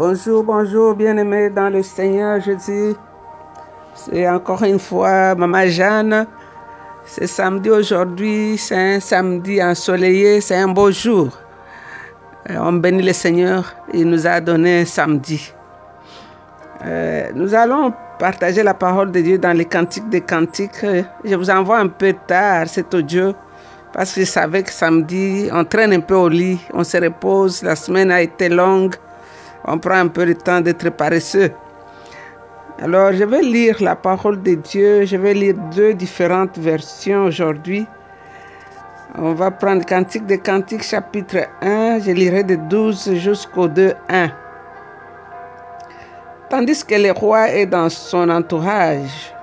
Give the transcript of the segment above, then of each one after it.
Bonjour, bonjour, bien-aimés dans le Seigneur Jésus. C'est encore une fois Maman Jeanne. C'est samedi aujourd'hui, c'est un samedi ensoleillé, c'est un beau jour. Euh, on bénit le Seigneur, il nous a donné un samedi. Euh, nous allons partager la parole de Dieu dans les cantiques des cantiques. Je vous envoie un peu tard cet audio parce que je savais que samedi, on traîne un peu au lit, on se repose, la semaine a été longue on prend un peu de temps d'être paresseux. Alors, je vais lire la parole de Dieu. Je vais lire deux différentes versions aujourd'hui. On va prendre Cantique des Cantiques, chapitre 1. Je lirai de 12 jusqu'au 2, 1. Tandis que le roi est dans son entourage,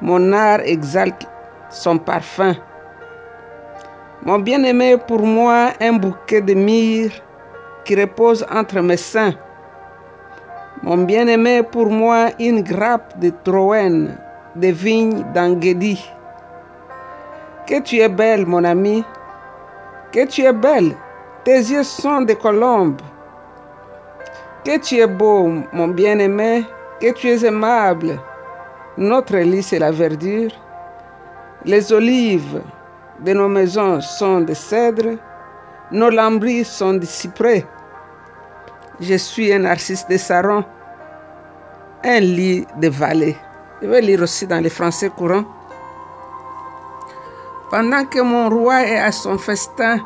mon art exalte son parfum. Mon bien-aimé pour moi un bouquet de myrrhe qui repose entre mes seins. Mon bien-aimé pour moi une grappe de Troène, de vignes d'Angedi. Que tu es belle, mon ami, que tu es belle, tes yeux sont des colombes. Que tu es beau, mon bien-aimé, que tu es aimable. Notre lit, c'est la verdure. Les olives de nos maisons sont des cèdres. Nos lambris sont des cyprès. Je suis un narcisse de Saron, un lit de vallée. Je vais lire aussi dans les français courants. Pendant que mon roi est à son festin,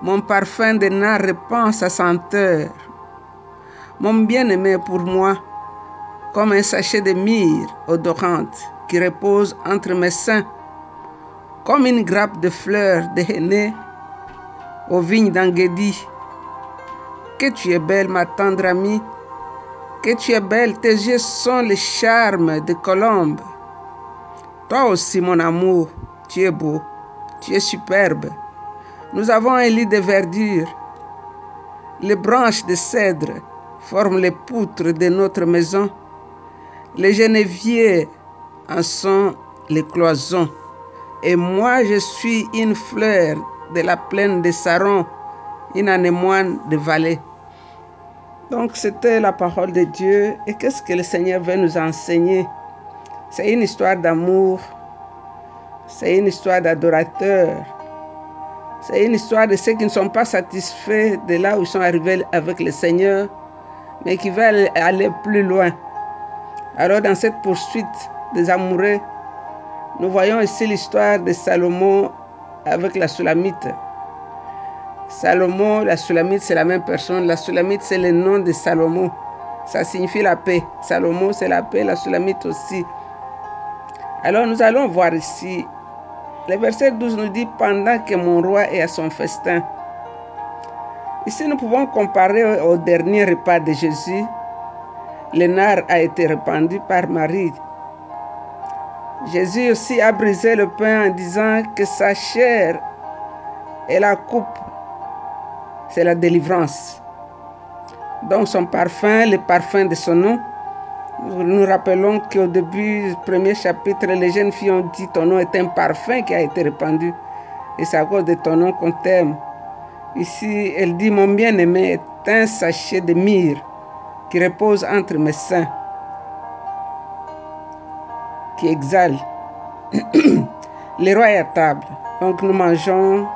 mon parfum de nard répand sa senteur. Mon bien-aimé pour moi, comme un sachet de myrrhe odorante qui repose entre mes seins, comme une grappe de fleurs de henné aux vignes d'Angedi. Que tu es belle, ma tendre amie, que tu es belle, tes yeux sont les charmes de colombe. Toi aussi, mon amour, tu es beau, tu es superbe. Nous avons un lit de verdure. Les branches de cèdre forment les poutres de notre maison. Les genéviers en sont les cloisons. Et moi, je suis une fleur de la plaine de Saron, une anémoine de vallée. Donc c'était la parole de Dieu. Et qu'est-ce que le Seigneur veut nous enseigner? C'est une histoire d'amour. C'est une histoire d'adorateurs. C'est une histoire de ceux qui ne sont pas satisfaits de là où ils sont arrivés avec le Seigneur, mais qui veulent aller plus loin. Alors dans cette poursuite des amoureux, nous voyons ici l'histoire de Salomon avec la Sulamite. Salomon, la Sulamite, c'est la même personne. La Sulamite, c'est le nom de Salomon. Ça signifie la paix. Salomon, c'est la paix, la Sulamite aussi. Alors nous allons voir ici. Le verset 12 nous dit Pendant que mon roi est à son festin. Ici, nous pouvons comparer au dernier repas de Jésus. Le nard a été répandu par Marie. Jésus aussi a brisé le pain en disant que sa chair et la coupe c'est la délivrance. Donc son parfum, le parfum de son nom. Nous rappelons qu'au début du premier chapitre, les jeunes filles ont dit ton nom est un parfum qui a été répandu. Et c'est à cause de ton nom qu'on t'aime. Ici, elle dit mon bien-aimé est un sachet de myrrhe qui repose entre mes seins, qui exhale. Le roi est à table. Donc nous mangeons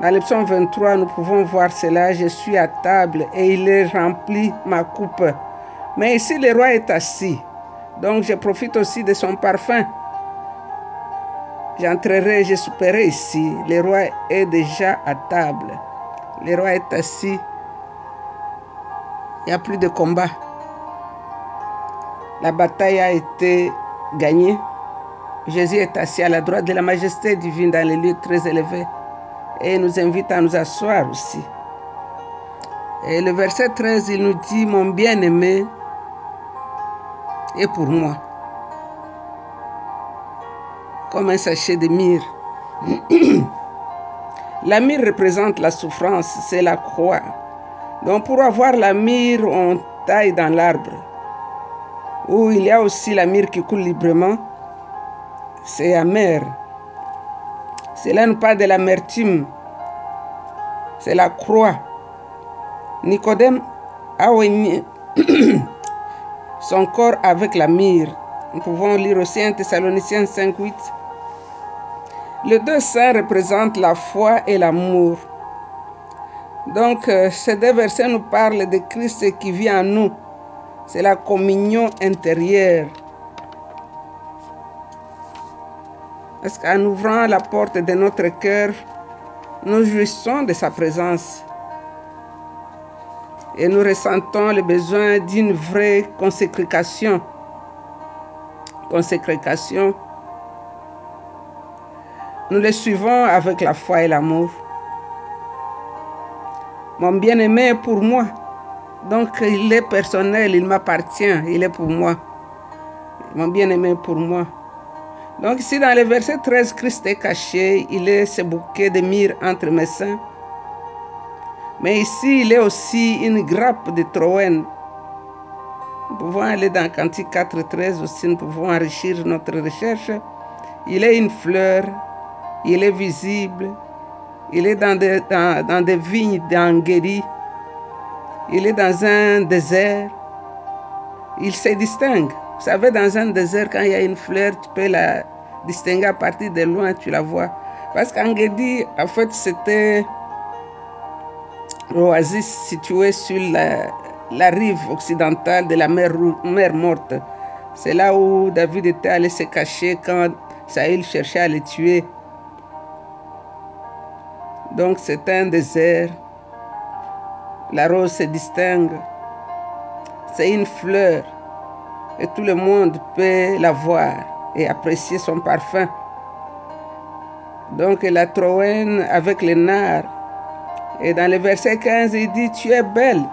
dans le psaume 23, nous pouvons voir cela. Je suis à table et il est rempli ma coupe. Mais ici, le roi est assis. Donc, je profite aussi de son parfum. J'entrerai, je souperai ici. Le roi est déjà à table. Le roi est assis. Il n'y a plus de combat. La bataille a été gagnée. Jésus est assis à la droite de la majesté divine dans les lieux très élevés et nous invite à nous asseoir aussi. Et le verset 13, il nous dit, mon bien-aimé est pour moi, comme un sachet de myrrhe. la myrrhe représente la souffrance, c'est la croix. Donc pour avoir la myrrhe, on taille dans l'arbre. Où il y a aussi la myrrhe qui coule librement, c'est amer. Cela nous parle de l'amertume. C'est la croix. Nicodème a oigné son corps avec la myrrhe. Nous pouvons lire aussi 1 Thessaloniciens 5, 8. Les deux saints représentent la foi et l'amour. Donc, euh, ces deux versets nous parlent de Christ qui vit en nous. C'est la communion intérieure. Parce qu'en ouvrant la porte de notre cœur, nous jouissons de sa présence. Et nous ressentons le besoin d'une vraie consécration? Consécration. Nous le suivons avec la foi et l'amour. Mon bien-aimé est pour moi. Donc il est personnel, il m'appartient, il est pour moi. Mon bien-aimé est pour moi. Donc ici dans le verset 13, Christ est caché, il est ce bouquet de myrrhe entre mes seins. Mais ici, il est aussi une grappe de Troène. Nous pouvons aller dans Cantique 4, 13 aussi, nous pouvons enrichir notre recherche. Il est une fleur, il est visible, il est dans des, dans, dans des vignes d'Anguéry, il est dans un désert, il se distingue. Vous savez, dans un désert, quand il y a une fleur, tu peux la distinguer à partir de loin, tu la vois. Parce qu'Anguéry, en fait, c'était l'oasis située sur la, rive occidentale de la mer, morte. C'est là où David était allé se cacher quand Saïl cherchait à le tuer. Donc c'est un désert. La rose se distingue. C'est une fleur. Et tout le monde peut la voir et apprécier son parfum. Donc la troène avec les nards. Et dans le verset 15, il dit, tu es belle.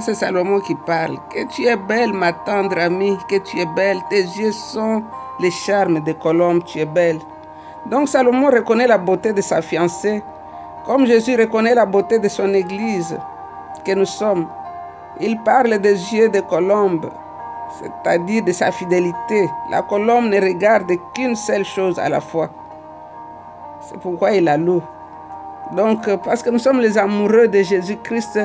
C'est Salomon qui parle. Que tu es belle, ma tendre amie, que tu es belle. Tes yeux sont les charmes des colombes, tu es belle. Donc Salomon reconnaît la beauté de sa fiancée, comme Jésus reconnaît la beauté de son Église que nous sommes. Il parle des yeux de colombe, c'est-à-dire de sa fidélité. La colombe ne regarde qu'une seule chose à la fois. C'est pourquoi il la loue. Donc, parce que nous sommes les amoureux de Jésus-Christ,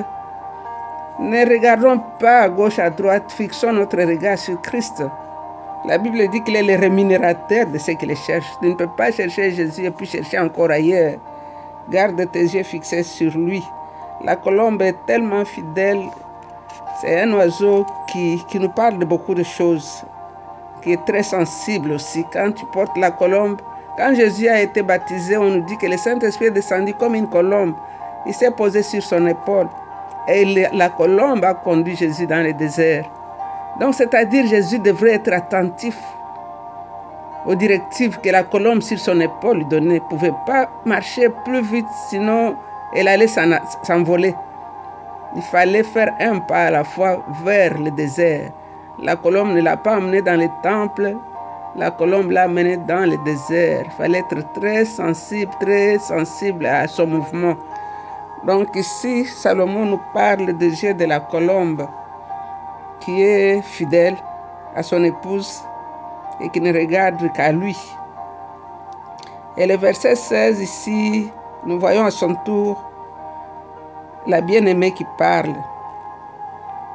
ne regardons pas à gauche, à droite, fixons notre regard sur Christ. La Bible dit qu'il est le rémunérateur de ceux qui le cherchent. Tu ne peux pas chercher Jésus et puis chercher encore ailleurs. Garde tes yeux fixés sur lui. La colombe est tellement fidèle. C'est un oiseau qui, qui nous parle de beaucoup de choses, qui est très sensible aussi. Quand tu portes la colombe, quand Jésus a été baptisé, on nous dit que le Saint-Esprit est descendu comme une colombe. Il s'est posé sur son épaule. Et la colombe a conduit Jésus dans le désert. Donc, c'est-à-dire Jésus devrait être attentif aux directives que la colombe sur son épaule lui donnait. Il ne pouvait pas marcher plus vite, sinon elle allait s'envoler. Il fallait faire un pas à la fois vers le désert. La colombe ne l'a pas emmené dans le temple, la colombe l'a amené dans le désert. Il fallait être très sensible, très sensible à son mouvement. Donc ici, Salomon nous parle des yeux de la colombe qui est fidèle à son épouse et qui ne regarde qu'à lui. Et le verset 16 ici, nous voyons à son tour la bien-aimée qui parle.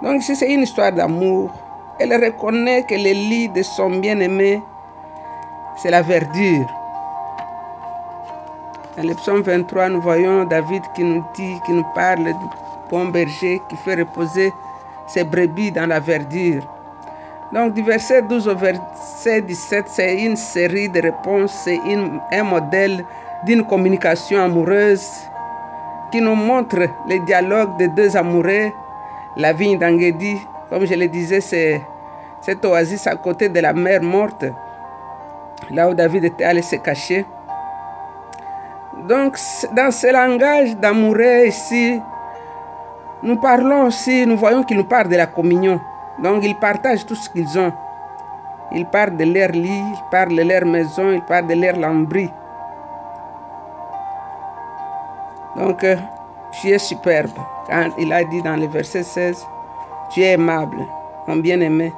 Donc ici, c'est une histoire d'amour. Elle reconnaît que le lit de son bien-aimé, c'est la verdure. Dans le psaume 23, nous voyons David qui nous dit, qui nous parle du bon berger qui fait reposer ses brebis dans la verdure. Donc du verset 12 au verset 17, c'est une série de réponses, c'est un modèle d'une communication amoureuse qui nous montre le dialogue des deux amoureux. La vigne d'Anguedi, comme je le disais, c'est cette oasis à côté de la mer morte, là où David était allé se cacher. Donc, dans ce langage d'amoureux ici, nous parlons aussi, nous voyons qu'ils nous parlent de la communion. Donc, ils partagent tout ce qu'ils ont. Ils parlent de leur lit, ils parlent de leur maison, ils parlent de leur lambris. Donc, euh, tu es superbe. Il a dit dans le verset 16, tu es aimable, mon bien-aimé.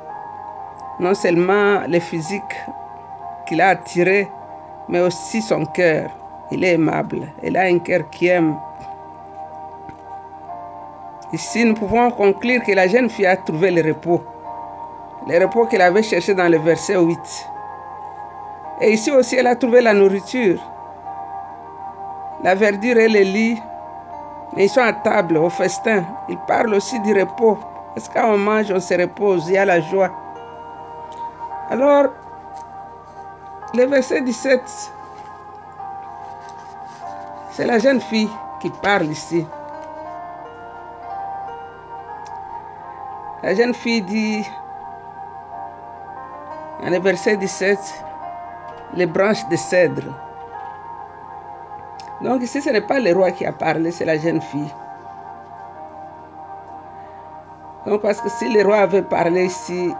Non seulement le physique qu'il a attiré, mais aussi son cœur. Il est aimable. Il a un cœur qui aime. Ici, nous pouvons conclure que la jeune fille a trouvé le repos. Le repos qu'elle avait cherché dans le verset 8. Et ici aussi, elle a trouvé la nourriture. La verdure et le lit. Mais ils sont à table, au festin. Ils parlent aussi du repos. Parce qu'on mange, on se repose, il y a la joie. Alors, le verset 17, c'est la jeune fille qui parle ici. La jeune fille dit, dans le verset 17, les branches de cèdre. Donc ici, ce n'est pas le roi qui a parlé, c'est la jeune fille. Donc parce que si le roi avait parlé ici,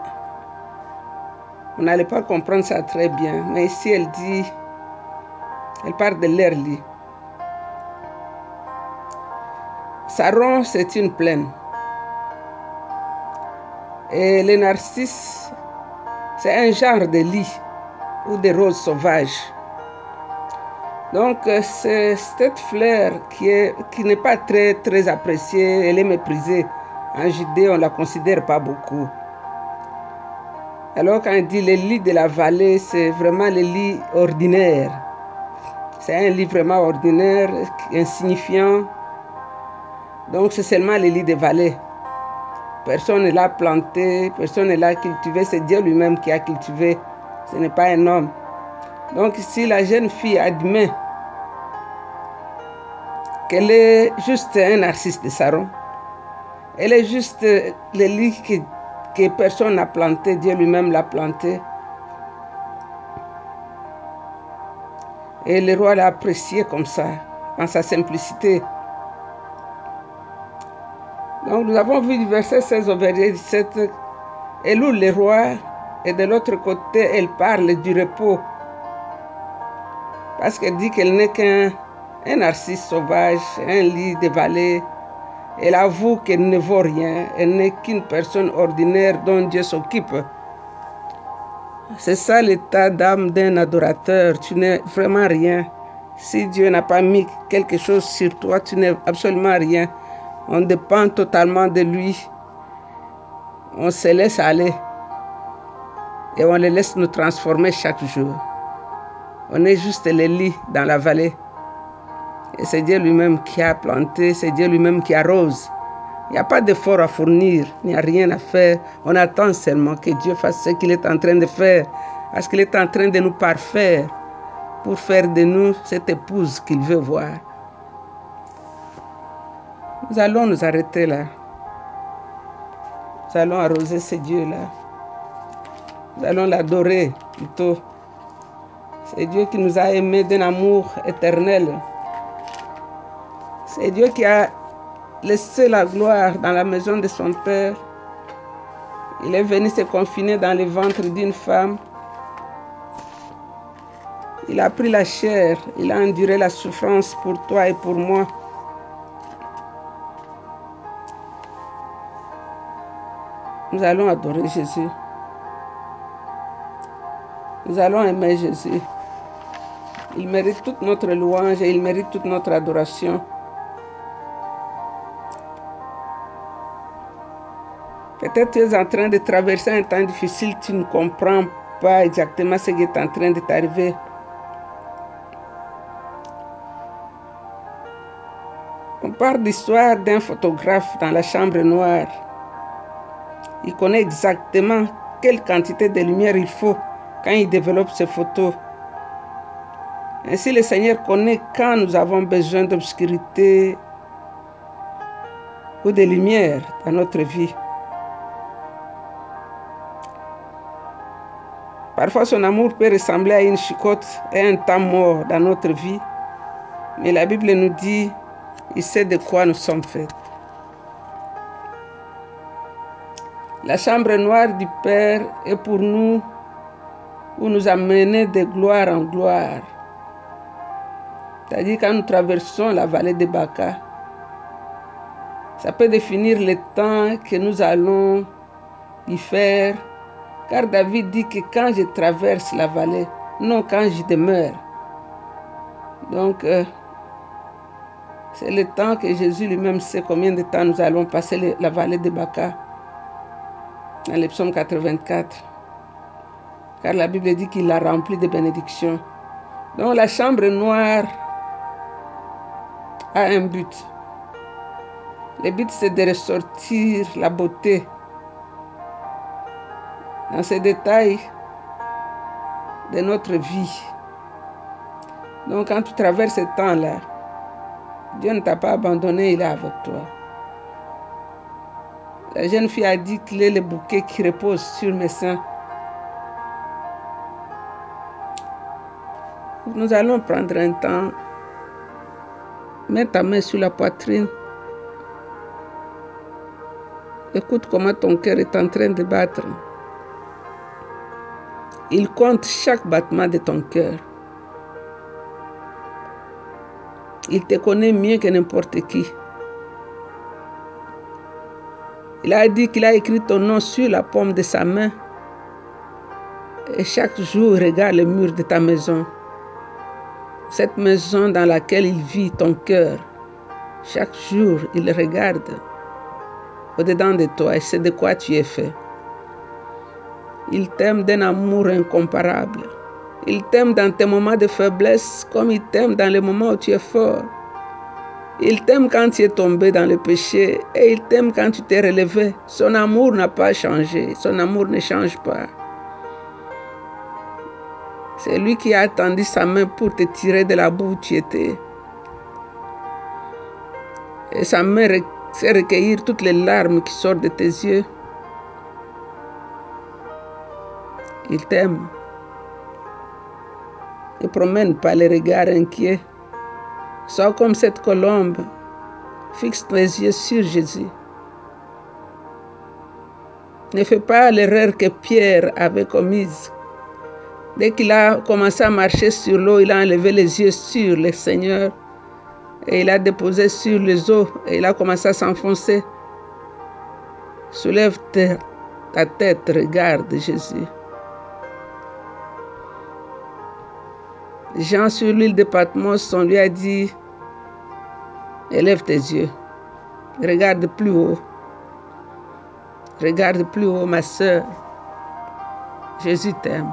on n'allait pas comprendre ça très bien. Mais ici, elle dit, elle parle de l'air lit. Saron, c'est une plaine. Et les narcisses, c'est un genre de lit ou de roses sauvages. Donc, c'est cette fleur qui n'est qui pas très, très appréciée, elle est méprisée. En Judée, on ne la considère pas beaucoup. Alors, quand on dit le lit de la vallée, c'est vraiment le lit ordinaire. C'est un lit vraiment ordinaire, insignifiant. Donc, c'est seulement le lit de vallée. Personne ne l'a planté, personne ne l'a cultivé, c'est Dieu lui-même qui a cultivé. Ce n'est pas un homme. Donc si la jeune fille admet qu'elle est juste un narcisse de Saron, elle est juste le lit que, personne n'a planté, Dieu lui-même l'a planté. Et le roi l'a apprécié comme ça, en sa simplicité. Donc nous avons vu du verset 16 au verset 17, elle loue le roi et de l'autre côté, elle parle du repos. Parce qu'elle dit qu'elle n'est qu'un un narcisse sauvage, un lit de vallée. Elle avoue qu'elle ne vaut rien, elle n'est qu'une personne ordinaire dont Dieu s'occupe. C'est ça l'état d'âme d'un adorateur. Tu n'es vraiment rien. Si Dieu n'a pas mis quelque chose sur toi, tu n'es absolument rien. On dépend totalement de lui. On se laisse aller. Et on le laisse nous transformer chaque jour. On est juste les lits dans la vallée. Et c'est Dieu lui-même qui a planté, c'est Dieu lui-même qui arrose. Il n'y a pas d'effort à fournir, il n'y a rien à faire. On attend seulement que Dieu fasse ce qu'il est en train de faire. Parce qu'il est en train de nous parfaire pour faire de nous cette épouse qu'il veut voir. Nous allons nous arrêter là. Nous allons arroser ce Dieu-là. Nous allons l'adorer plutôt. C'est Dieu qui nous a aimés d'un amour éternel. C'est Dieu qui a laissé la gloire dans la maison de son Père. Il est venu se confiner dans le ventre d'une femme. Il a pris la chair, il a enduré la souffrance pour toi et pour moi. Nous allons adorer Jésus. Nous allons aimer Jésus. Il mérite toute notre louange et il mérite toute notre adoration. Peut-être tu es en train de traverser un temps difficile, tu ne comprends pas exactement ce qui est en train de t'arriver. On parle d'histoire d'un photographe dans la chambre noire. Il connaît exactement quelle quantité de lumière il faut quand il développe ses photos. Ainsi, le Seigneur connaît quand nous avons besoin d'obscurité ou de lumière dans notre vie. Parfois, son amour peut ressembler à une chicotte et un temps mort dans notre vie. Mais la Bible nous dit, il sait de quoi nous sommes faits. La chambre noire du Père est pour nous où nous amener de gloire en gloire. C'est-à-dire quand nous traversons la vallée de Baca, ça peut définir le temps que nous allons y faire. Car David dit que quand je traverse la vallée, non quand je demeure. Donc, euh, C'est le temps que Jésus lui-même sait combien de temps nous allons passer la vallée de Baca dans le psaume 84. Car la Bible dit qu'il l'a rempli de bénédictions. Donc la chambre noire a un but. Le but, c'est de ressortir la beauté dans ces détails de notre vie. Donc quand tu traverses ce temps-là, Dieu ne t'a pas abandonné, il est avec toi. La jeune fille a dit qu'il est le bouquet qui repose sur mes seins. Nous allons prendre un temps. Mets ta main sur la poitrine. Écoute comment ton cœur est en train de battre. Il compte chaque battement de ton cœur. Il te connaît mieux que n'importe qui. Il a dit qu'il a écrit ton nom sur la paume de sa main. Et chaque jour, regarde le mur de ta maison. Cette maison dans laquelle il vit ton cœur. Chaque jour, il regarde au-dedans de toi et c'est de quoi tu es fait. Il t'aime d'un amour incomparable. Il t'aime dans tes moments de faiblesse comme il t'aime dans les moments où tu es fort. Il t'aime quand tu es tombé dans le péché et il t'aime quand tu t'es relevé. Son amour n'a pas changé. Son amour ne change pas. C'est lui qui a attendu sa main pour te tirer de la boue où tu étais. Et sa main sait recueillir toutes les larmes qui sortent de tes yeux. Il t'aime. Ne promène pas les regards inquiets. Sois comme cette colombe. Fixe tes yeux sur Jésus. Ne fais pas l'erreur que Pierre avait commise. Dès qu'il a commencé à marcher sur l'eau, il a enlevé les yeux sur le Seigneur et il a déposé sur les eaux et il a commencé à s'enfoncer. Soulève ta tête, regarde Jésus. Jean sur l'île de Patmos, on lui a dit, élève tes yeux, regarde plus haut, regarde plus haut ma soeur, Jésus t'aime.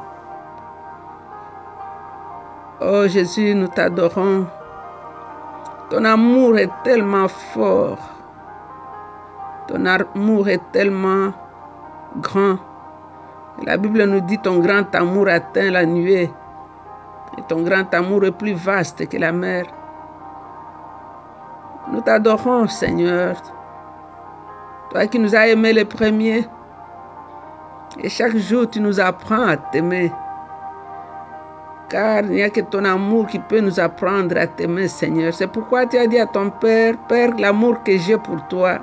Oh Jésus, nous t'adorons. Ton amour est tellement fort. Ton amour est tellement grand. La Bible nous dit ton grand amour atteint la nuée. Et ton grand amour est plus vaste que la mer. Nous t'adorons, Seigneur. Toi qui nous as aimés les premiers. Et chaque jour, tu nous apprends à t'aimer. Car il n'y a que ton amour qui peut nous apprendre à t'aimer, Seigneur. C'est pourquoi tu as dit à ton Père, Père, l'amour que j'ai pour toi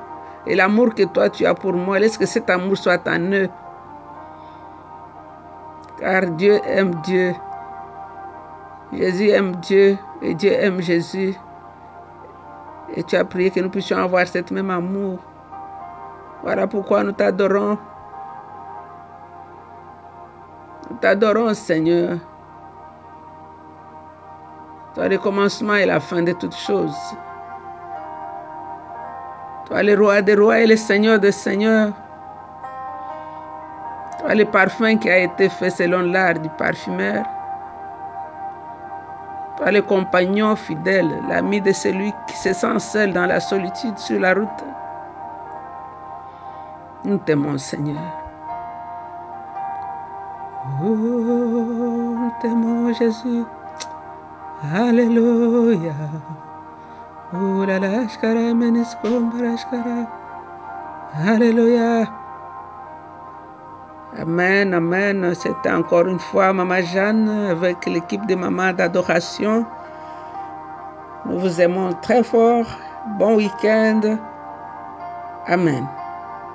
et l'amour que toi tu as pour moi, laisse que cet amour soit en eux. Car Dieu aime Dieu Jésus aime Dieu et Dieu aime Jésus. Et tu as prié que nous puissions avoir cet même amour. Voilà pourquoi nous t'adorons. Nous t'adorons, Seigneur. Toi, le commencement et la fin de toutes choses. Toi, le roi des rois et le seigneur des seigneurs. Toi, le parfum qui a été fait selon l'art du parfumeur. Toi, le compagnon fidèle, l'ami de celui qui se sent seul dans la solitude sur la route. Nous t'aimons, Seigneur. Oh, nous t'aimons, Jésus. Alléluia. Oh la Alléluia. Amen, amen. C'était encore une fois Maman Jeanne avec l'équipe de Maman d'adoration. Nous vous aimons très fort. Bon week-end. Amen.